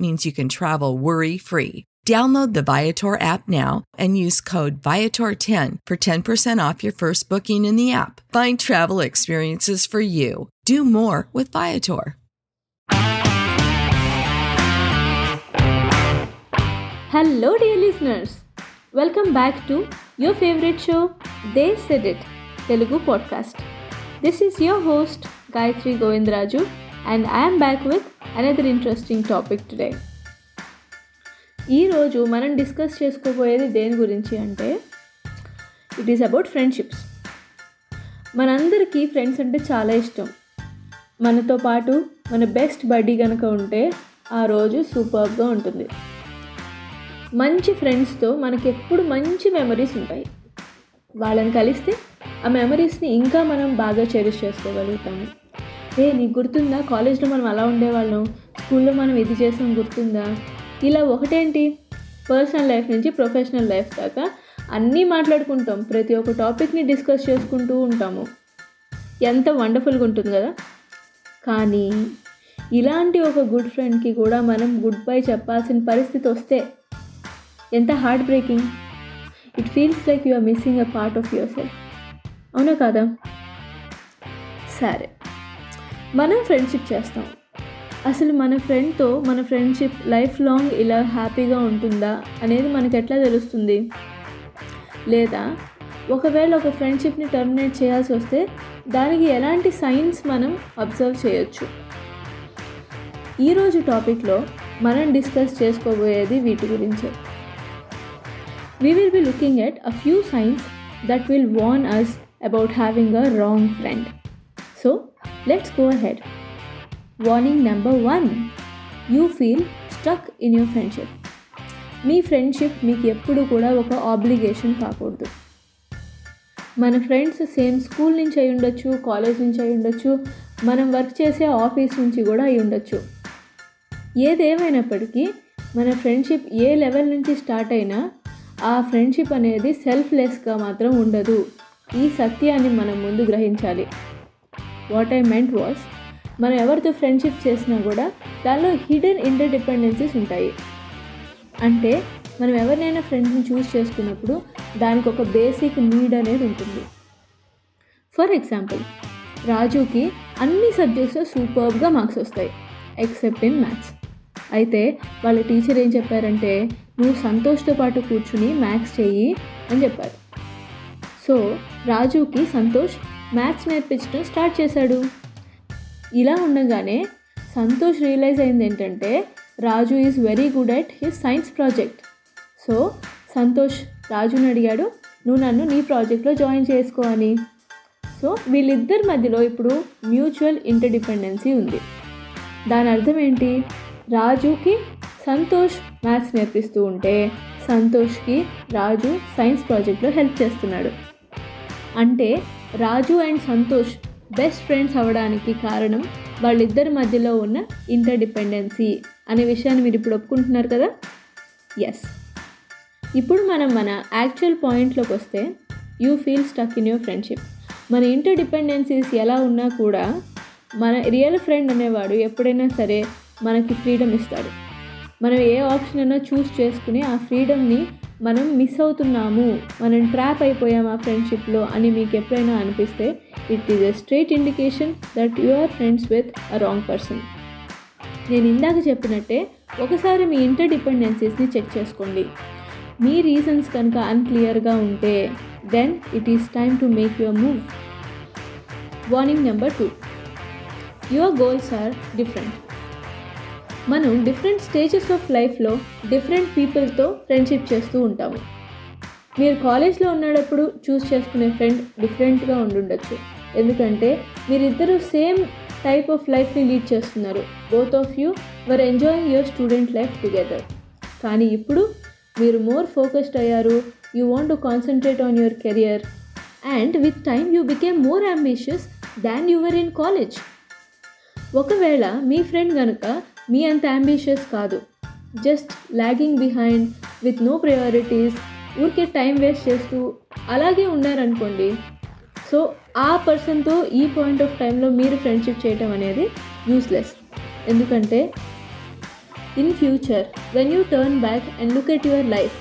means you can travel worry free. Download the Viator app now and use code Viator10 for 10% off your first booking in the app. Find travel experiences for you. Do more with Viator. Hello, dear listeners. Welcome back to your favorite show, They Said It, Telugu podcast. This is your host, Gayatri Govindraju, and I'm back with another interesting topic today ఈరోజు మనం discuss చేసుకోబోయేది దేని గురించి అంటే it is about friendships మనందరికీ friends అంటే చాలా ఇష్టం. మనతో పాటు మన బెస్ట్ బడ్డీ కనుక ఉంటే ఆ రోజు సూపర్గా ఉంటుంది. మంచి ఫ్రెండ్స్తో మనకి ఎప్పుడు మంచి మెమరీస్ ఉంటాయి. వాళ్ళని కలిస్తే ఆ మెమరీస్ని ఇంకా మనం బాగా చెరిష్ చేసుకోగలుగుతాము. ఏ నీకు గుర్తుందా? కాలేజ్లో మనం అలా ఉండేవాళ్ళం. స్కూల్లో మనం ఇది చేసాం గుర్తుందా? ఇలా ఒకటేంటి? పర్సనల్ లైఫ్ నుంచి ప్రొఫెషనల్ లైఫ్ దాకా అన్నీ మాట్లాడుకుంటాం. ప్రతి ఒక్క టాపిక్ని డిస్కస్ చేసుకుంటూ ఉంటాము. ఎంత వండర్ఫుల్గా ఉంటుంది కదా? కానీ ఇలాంటి ఒక గుడ్ ఫ్రెండ్కి కూడా మనం గుడ్ బై చెప్పాల్సిన పరిస్థితి వస్తే ఎంత heart breaking? It feels like you are missing a part of yourself. అవునా కాదా? సరే. మనం ఫ్రెండ్షిప్ చేస్తాం. అసలు మన ఫ్రెండ్తో మన ఫ్రెండ్షిప్ లైఫ్ లాంగ్ ఇలా హ్యాపీగా ఉంటుందా అనేది మనకు ఎట్లా తెలుస్తుంది? లేదా ఒకవేళ ఒక ఫ్రెండ్షిప్ని టర్మినేట్ చేయాల్సి వస్తే దానికి ఎలాంటి సైన్స్ మనం అబ్జర్వ్ చేయొచ్చు? ఈరోజు టాపిక్లో మనం డిస్కస్ చేసుకోబోయేది వీటి గురించే. We will be looking at a few signs that will warn us about having a wrong friend so let's go ahead. Warning number one you feel struck in your friendship me friendship మీకు ఎప్పుడు కూడా ఒక obligation కాకూడదు. మన friends same school నుంచి అయి ఉండొచ్చు college నుంచి అయి ఉండొచ్చు మనం వర్క్ చేసే ఆఫీస్ నుంచి కూడా అయి ఉండొచ్చు. ఏదేమైనప్పటికీ మన ఫ్రెండ్షిప్ ఏ లెవెల్ నుంచి స్టార్ట్ అయినా ఆ ఫ్రెండ్షిప్ అనేది సెల్ఫ్లెస్గా మాత్రం ఉండదు. ఈ సత్యాన్ని మనం ముందు గ్రహించాలి. వాట్ ఐ మెంట్ వాస్ మనం ఎవరితో ఫ్రెండ్షిప్ చేసినా కూడా దానిలో హిడెన్ ఇంటర్ డిపెండెన్సీస్ ఉంటాయి. అంటే మనం ఎవరినైనా ఫ్రెండ్స్ని చూస్ చేసుకున్నప్పుడు దానికి ఒక బేసిక్ నీడ్ అనేది ఉంటుంది. ఫర్ ఎగ్జాంపుల్ రాజుకి అన్ని సబ్జెక్ట్స్లో సూపర్బ్గా మార్క్స్ వస్తాయి ఎక్సెప్ట్ ఇన్ మ్యాథ్స్ అయితే వాళ్ళ టీచర్ ఏం చెప్పారంటే నువ్వు సంతోష్తో పాటు కూర్చుని మ్యాథ్స్ చెయ్యి అని చెప్పారు. సో రాజుకి సంతోష్ మ్యాథ్స్ నేర్పించడం స్టార్ట్ చేశాడు. ఇలా ఉండగానే సంతోష్ రియలైజ్ అయింది ఏంటంటే Raju is very good at his science project so Santosh రాజుని అడిగాడు నువ్వు నన్ను నీ ప్రాజెక్ట్లో జాయిన్ చేసుకో అని. సో వీళ్ళిద్దరి మధ్యలో ఇప్పుడు మ్యూచువల్ ఇంటర్డిపెండెన్సీ ఉంది. దాని అర్థం ఏంటి? రాజుకి సంతోష్ మ్యాథ్స్ నేర్పిస్తూ ఉంటే సంతోష్కి రాజు సైన్స్ ప్రాజెక్ట్లో హెల్ప్ చేస్తున్నాడు. అంటే Raju and Santosh best friends అవ్వడానికి కారణం వాళ్ళిద్దరి మధ్యలో ఉన్న ఇంటర్డిపెండెన్సీ అనే విషయాన్ని మీరు ఇప్పుడు ఒప్పుకుంటున్నారు కదా? ఎస్ ఇప్పుడు మనం మన యాక్చువల్ పాయింట్లోకి వస్తే you feel stuck in your friendship మన ఇంటర్డిపెండెన్సీస్ ఎలా ఉన్నా కూడా మన రియల్ ఫ్రెండ్ అనేవాడు ఎప్పుడైనా సరే మనకి ఫ్రీడమ్ ఇస్తాడు. మనం ఏ ఆప్షన్ అయినా చూస్ చేసుకుని ఆ ఫ్రీడమ్ని మనం మిస్ అవుతున్నాము మనం ట్రాప్ అయిపోయాం ఆ ఫ్రెండ్షిప్లో అని మీకు ఎప్పుడైనా అనిపిస్తే it is a straight indication that you are friends with a wrong person నేను ఇందాక చెప్పినట్టే ఒకసారి మీ ఇంటర్ డిపెండెన్సీస్ని చెక్ చేసుకోండి. మీ రీజన్స్ కనుక అన్క్లియర్గా ఉంటే then it is time to make your move warning number two your goals are different మనం different stages of లైఫ్లో డిఫరెంట్ పీపుల్తో ఫ్రెండ్షిప్ చేస్తూ ఉంటాము. మీరు కాలేజ్లో ఉన్నప్పుడు చూస్ చేసుకునే ఫ్రెండ్ డిఫరెంట్గా ఉండుండొచ్చు. ఎందుకంటే మీరిద్దరూ సేమ్ టైప్ ఆఫ్ లైఫ్ని లీడ్ చేస్తున్నారు. Both of you were enjoying your student life together కానీ ఇప్పుడు మీరు మోర్ ఫోకస్డ్ అయ్యారు. You want to concentrate on your career and with time you became more ambitious than your in college ఒకవేళ మీ friend కనుక మీ అంత అంబిషియస్ కాదు. Just lagging behind with no priorities ఊరికే టైం వేస్ట్ చేస్తూ అలాగే ఉన్నారనుకోండి. సో ఆ పర్సన్తో ఈ పాయింట్ ఆఫ్ టైంలో మీరు ఫ్రెండ్షిప్ చేయటం అనేది యూస్లెస్ ఎందుకంటే in future when you turn back and look at your life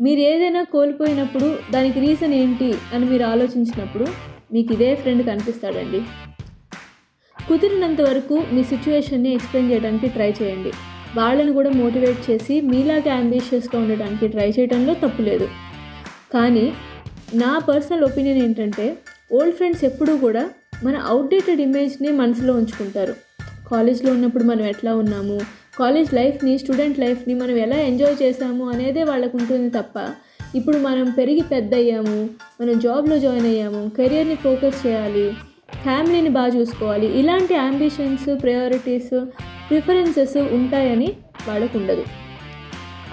మీరు ఏదైనా కోల్పోయినప్పుడు దానికి రీజన్ ఏంటి అని మీరు ఆలోచించినప్పుడు మీకు ఇదే ఫ్రెండ్ కనిపిస్తాడండి. కుదిరినంత వరకు మీ సిచ్యువేషన్ని ఎక్స్ప్లెయిన్ చేయడానికి ట్రై చేయండి. వాళ్ళని కూడా మోటివేట్ చేసి మీలాగే అంబిషియస్గా ఉండడానికి ట్రై చేయడంలో తప్పు లేదు. కానీ నా పర్సనల్ ఒపీనియన్ ఏంటంటే ఓల్డ్ ఫ్రెండ్స్ ఎప్పుడూ కూడా మన అవుట్డేటెడ్ ఇమేజ్ని మనసులో ఉంచుకుంటారు. కాలేజ్లో ఉన్నప్పుడు మనం ఎట్లా ఉన్నాము? కాలేజ్ లైఫ్ని స్టూడెంట్ లైఫ్ని మనం ఎలా ఎంజాయ్ చేసాము అనేదే వాళ్ళకు ఉంటుంది తప్ప ఇప్పుడు మనం పెరిగి పెద్ద అయ్యాము మనం జాబ్లో జాయిన్ అయ్యాము కెరియర్ని ఫోకస్ చేయాలి ఫ్యామిలీని బాగా చూసుకోవాలి. ఇలాంటి అంబిషన్స్ ప్రయారిటీస్ ప్రిఫరెన్సెస్ ఉంటాయని వాళ్ళకు ఉండదు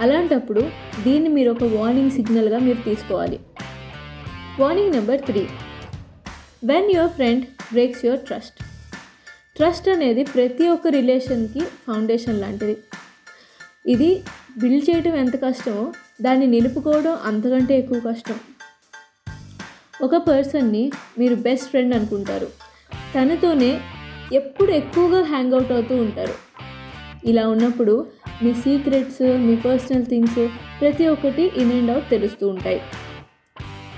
అలాంటప్పుడు దీన్ని మీరు ఒక వార్నింగ్ సిగ్నల్గా మీరు తీసుకోవాలి. Warning number three when your friend breaks your trust trust అనేది ప్రతి ఒక్క రిలేషన్కి ఫౌండేషన్ లాంటిది. ఇది బిల్డ్ చేయడం ఎంత కష్టమో దాన్ని నిలుపుకోవడం అంతకంటే ఎక్కువ కష్టం. ఒక పర్సన్ని మీరు బెస్ట్ ఫ్రెండ్ అనుకుంటారు. తనతోనే ఎప్పుడు ఎక్కువగా హ్యాంగ్ అవుట్ అవుతూ ఉంటారు. ఇలా ఉన్నప్పుడు మీ సీక్రెట్స్ మీ పర్సనల్ థింగ్స్ ప్రతి ఒక్కటి ఇన్ అండ్ అవుట్ తెలుస్తూ ఉంటాయి.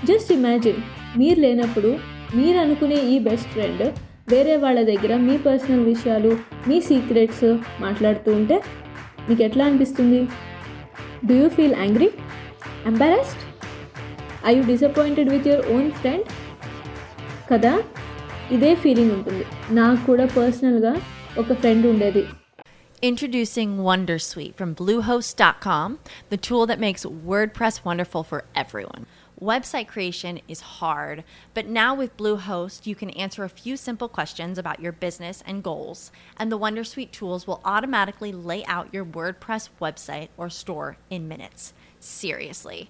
జస్ట్ ఇమాజిన్ మీరు లేనప్పుడు మీరు అనుకునే ఈ బెస్ట్ ఫ్రెండ్ వేరే వాళ్ళ దగ్గర మీ పర్సనల్ విషయాలు మీ సీక్రెట్స్ మాట్లాడుతూ ఉంటే మీకు ఎట్లా అనిపిస్తుంది? Do you feel angry embarrassed I you disappointed with your own friend కదా ఇదే ఫీలింగ్ ఉంటుంది నాకు కూడా పర్సనల్గా ఒక ఫ్రెండ్ ఉండేది Introducing Wondersuite from Bluehost.com, the tool that makes WordPress wonderful for everyone. Website creation is hard, but now with Bluehost, you can answer a few simple questions about your business and goals, and the Wondersuite tools will automatically lay out your WordPress website or store in minutes. Seriously.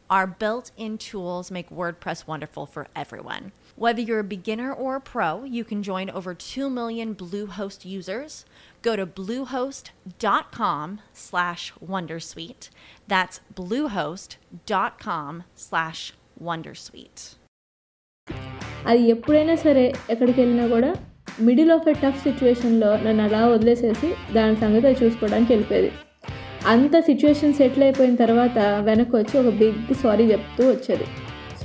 Our built in tools make WordPress wonderful for everyone. Whether you're a beginner or a pro, you can join over 2 million Bluehost users. Go to bluehost.com slash wondersuite. That's bluehost.com slash wondersuite. అది ఎప్పుడైనా సరే ఎక్కడికి వెళ్ళినా కూడా middle of a tough సిచ్యువేషన్లో నన్ను అలా వదిలేసేసి దాని సంగతి అది చూసుకోవడానికి వెళ్ళిపోయేది అంత సిచ్యువేషన్ సెటిల్ అయిపోయిన తర్వాత వెనక్కి వచ్చి ఒక బిగ్ సారీ చెప్తూ వచ్చేది.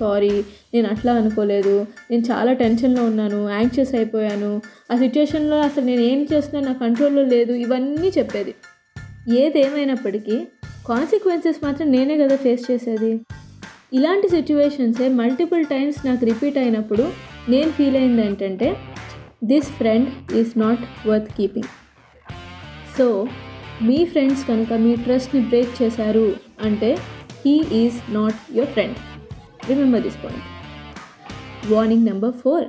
సారీ నేను అట్లా అనుకోలేదు. నేను చాలా టెన్షన్లో ఉన్నాను యాంగ్షియస్ అయిపోయాను. ఆ సిచ్యువేషన్లో అసలు నేను ఏం చేస్తున్నా నా కంట్రోల్లో లేదు. ఇవన్నీ చెప్పేది. ఏదేమైనప్పటికీ కాన్సిక్వెన్సెస్ మాత్రం నేనే కదా ఫేస్ చేసేది. ఇలాంటి సిచ్యువేషన్సే మల్టిపుల్ టైమ్స్ నాకు రిపీట్ అయినప్పుడు నేను ఫీల్ అయింది ఏంటంటే this friend is not worth keeping so me friends కనుక మీ ట్రస్ట్ని బ్రేక్ చేశారు అంటే he is not your friend remember this point warning number four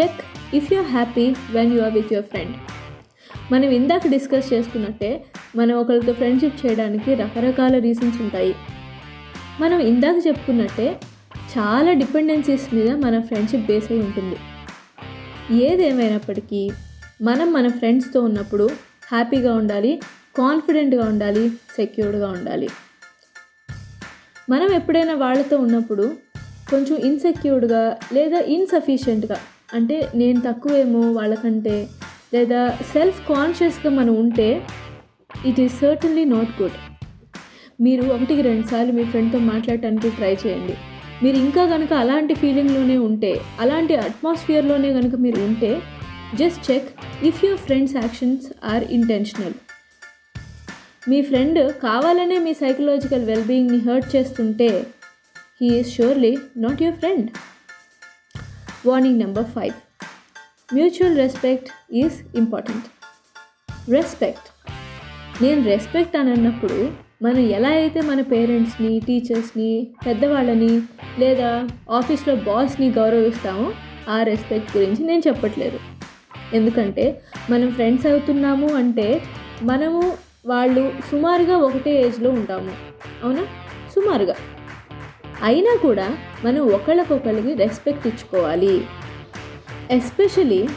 check if you happy when you are with your friend మనం ఇందాక discuss చేసుకున్నట్టే మనం ఒకరితో friendship చేయడానికి రకరకాల రీజన్స్ ఉంటాయి. మనం ఇందాక చెప్పుకున్నట్టే చాలా డిపెండెన్సీస్ మీద మన ఫ్రెండ్షిప్ బేస్ అయి ఉంటుంది. ఏదేమైనప్పటికీ మనం మన ఫ్రెండ్స్తో ఉన్నప్పుడు హ్యాపీగా ఉండాలి కాన్ఫిడెంట్గా ఉండాలి సెక్యూర్డ్గా ఉండాలి. మనం ఎప్పుడైనా వాళ్ళతో ఉన్నప్పుడు కొంచెం ఇన్సెక్యూర్డ్గా లేదా ఇన్సఫిషియెంట్గా అంటే నేను తక్కువేమో వాళ్ళకంటే లేదా సెల్ఫ్ కాన్షియస్గా మనం ఉంటే it is certainly not good మీరు ఒకటికి రెండు సార్లు మీ ఫ్రెండ్తో మాట్లాడటానికి ట్రై చేయండి. మీరు ఇంకా కనుక అలాంటి ఫీలింగ్లోనే ఉంటే అలాంటి అట్మాస్ఫియర్లోనే కనుక మీరు ఉంటే just check if your friends actions are intentional me friend కావాలనే మీ సైకలాజికల్ వెల్బీయింగ్ని హర్ట్ చేస్తుంటే he is surely not your friend warning number five mutual respect is important respect నేను రెస్పెక్ట్ అని అన్నప్పుడు మనం ఎలా అయితే మన పేరెంట్స్ని టీచర్స్ని పెద్దవాళ్ళని లేదా ఆఫీస్లో బాస్ని గౌరవిస్తామో ఆ రెస్పెక్ట్ గురించి నేను చెప్పట్లేదు. ఎందుకంటే మనం ఫ్రెండ్స్ అవుతున్నాము అంటే మనము వాళ్ళు సుమారుగా ఒకటే ఏజ్లో ఉంటాము. అవునా? సుమారుగా. అయినా కూడా మనం ఒకళ్ళకొకరికి రెస్పెక్ట్ ఇచ్చుకోవాలి. ఎస్పెషలీ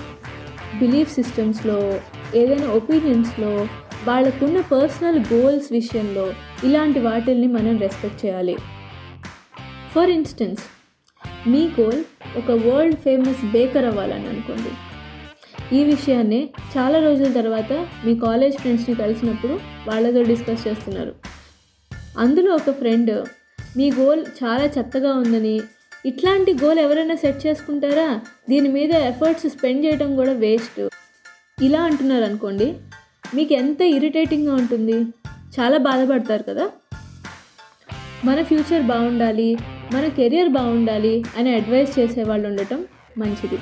బిలీఫ్ సిస్టమ్స్లో ఏదైనా ఒపీనియన్స్లో వాళ్ళకున్న పర్సనల్ గోల్స్ విషయంలో ఇలాంటి వాటిల్ని మనం రెస్పెక్ట్ చేయాలి. ఫర్ ఇన్స్టెన్స్ మీ గోల్ ఒక వరల్డ్ ఫేమస్ బేకర్ అవ్వాలని అనుకోండి. ఈ విషయాన్ని చాలా రోజుల తర్వాత మీ కాలేజ్ ఫ్రెండ్స్ని కలిసినప్పుడు వాళ్ళతో డిస్కస్ చేస్తున్నారు. అందులో ఒక ఫ్రెండ్ మీ గోల్ చాలా చెత్తగా ఉందని ఇట్లాంటి గోల్ ఎవరైనా సెట్ చేసుకుంటారా? దీని మీద ఎఫర్ట్స్ స్పెండ్ చేయడం కూడా వేస్ట్. ఇలా అంటున్నారు అనుకోండి మీకు ఎంత ఇరిటేటింగ్గా ఉంటుంది? చాలా బాధపడతారు కదా? మన ఫ్యూచర్ బాగుండాలి మన కెరియర్ బాగుండాలి అని అడ్వైస్ చేసేవాళ్ళు ఉండటం మంచిది.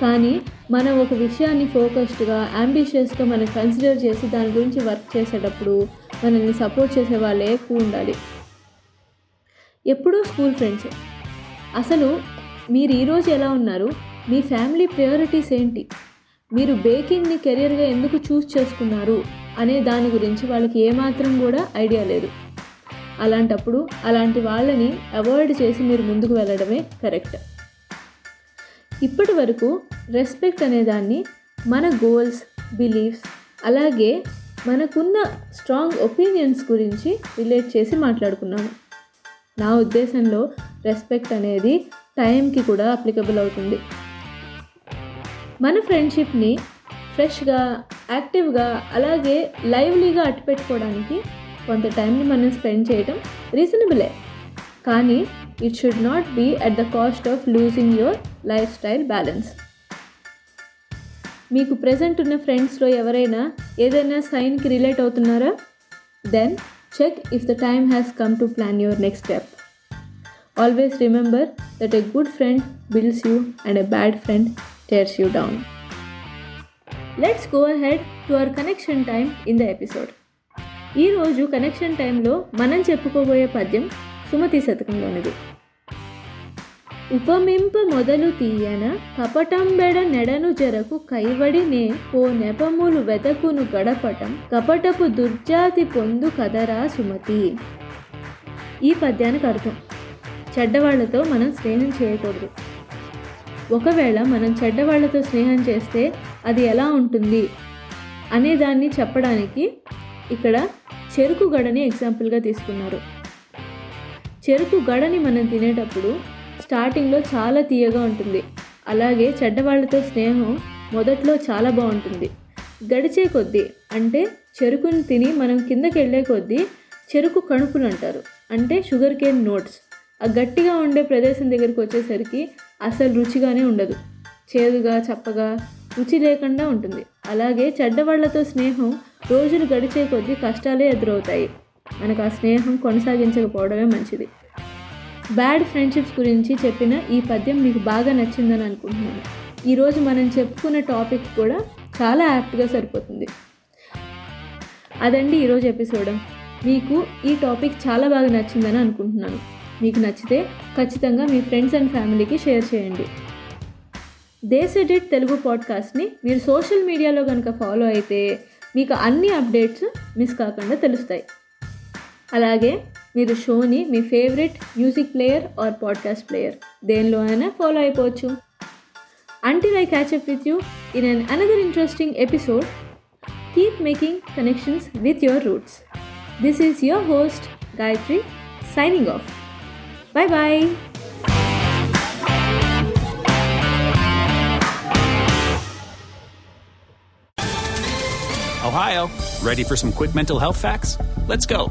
కానీ మనం ఒక విషయాన్ని ఫోకస్డ్గా అంబిషియస్గా మనం కన్సిడర్ చేసి దాని గురించి వర్క్ చేసేటప్పుడు మనల్ని సపోర్ట్ చేసే వాళ్ళే ఎక్కువ ఉండాలి. ఎప్పుడూ స్కూల్ ఫ్రెండ్స్. అసలు మీరు ఈరోజు ఎలా ఉన్నారు? మీ ఫ్యామిలీ ప్రయారిటీస్ ఏంటి? మీరు బేకింగ్ని కెరియర్గా ఎందుకు చూస్ చేసుకున్నారు? అనే దాని గురించి వాళ్ళకి ఏమాత్రం కూడా ఐడియా లేదు. అలాంటప్పుడు అలాంటి వాళ్ళని అవాయిడ్ చేసి మీరు ముందుకు వెళ్ళడమే కరెక్ట్. ఇప్పటి వరకు రెస్పెక్ట్ అనేదాన్ని మన గోల్స్ బిలీఫ్స్ అలాగే మనకున్న స్ట్రాంగ్ ఒపీనియన్స్ గురించి రిలేట్ చేసి మాట్లాడుకున్నాము నా ఉద్దేశంలో రెస్పెక్ట్ అనేది టైంకి కూడా అప్లికబుల్ అవుతుంది. మన ఫ్రెండ్షిప్ని ఫ్రెష్గా యాక్టివ్గా అలాగే లైవ్లీగా అట్టుపెట్టుకోవడానికి కొంత టైంని మనం స్పెండ్ చేయడం రీజనబులే. కానీ it should not be at the cost of losing your life style balance మీకు ప్రజెంట్ ఉన్న ఫ్రెండ్స్లో ఎవరైనా ఏదైనా సైన్కి రిలేట్ అవుతున్నారా? Then check if the time has come to plan your next step always remember that a good friend builds you and a bad friend tears you down let's go ahead to our connection time in the episode ఈరోజు connection టైంలో మనం చెప్పుకోబోయే పద్యం సుమతి శతకంలోనిది. ఉపమింప మొదలు తీయన కపటంబెడ నెడను జరకు కైవడినే నే పో నెపములు వెతకును గడపటం కపటపు దుర్జాతి పొందు కదరా సుమతి. ఈ పద్యానికి అర్థం. చెడ్డవాళ్ళతో మనం స్నేహం చేయకూడదు. ఒకవేళ మనం చెడ్డవాళ్ళతో స్నేహం చేస్తే అది ఎలా ఉంటుంది? అనేదాన్ని చెప్పడానికి ఇక్కడ చెరుకు గడని ఎగ్జాంపుల్గా తీసుకున్నారు. చెరుకు గడని మనం తినేటప్పుడు స్టార్టింగ్లో చాలా తీయగా ఉంటుంది. అలాగే చెడ్డవాళ్ళతో స్నేహం మొదట్లో చాలా బాగుంటుంది. గడిచే కొద్దీ అంటే చెరుకుని తిని మనం కిందకి వెళ్ళే కొద్దీ చెరుకు కణుపులు అంటారు. అంటే షుగర్ కేన్ నోట్స్. ఆ గట్టిగా ఉండే ప్రదేశం దగ్గరికి వచ్చేసరికి అసలు రుచిగానే ఉండదు. చేదుగా చప్పగా రుచి లేకుండా ఉంటుంది. అలాగే చెడ్డవాళ్ళతో స్నేహం రోజులు గడిచే కొద్దీ కష్టాలే ఎదురవుతాయి. మనకు ఆ స్నేహం కొనసాగించకపోవడమే మంచిది. బ్యాడ్ ఫ్రెండ్షిప్స్ గురించి చెప్పిన ఈ పద్యం మీకు బాగా నచ్చిందని అనుకుంటున్నాను. ఈరోజు మనం చెప్పుకున్న టాపిక్ కూడా చాలా యాప్ట్గా సరిపోతుంది. అదండి ఈరోజు ఎపిసోడ్. మీకు ఈ టాపిక్ చాలా బాగా నచ్చిందని అనుకుంటున్నాను. మీకు నచ్చితే ఖచ్చితంగా మీ ఫ్రెండ్స్ అండ్ ఫ్యామిలీకి షేర్ చేయండి. దేశ్ ఎడిట్ తెలుగు పాడ్కాస్ట్ని మీరు సోషల్ మీడియాలో కనుక ఫాలో అయితే మీకు అన్ని అప్డేట్స్ మిస్ కాకుండా తెలుస్తాయి. అలాగే మీరు షోని మీ favourite music player or podcast player దేనిలో అయినా ఫాలో అయిపోవచ్చు until I catch up with you in an another interesting episode keep making connections with your roots this is your host Gayatri signing off Bye bye. Ohio, ready for some quick mental health facts? Let's go.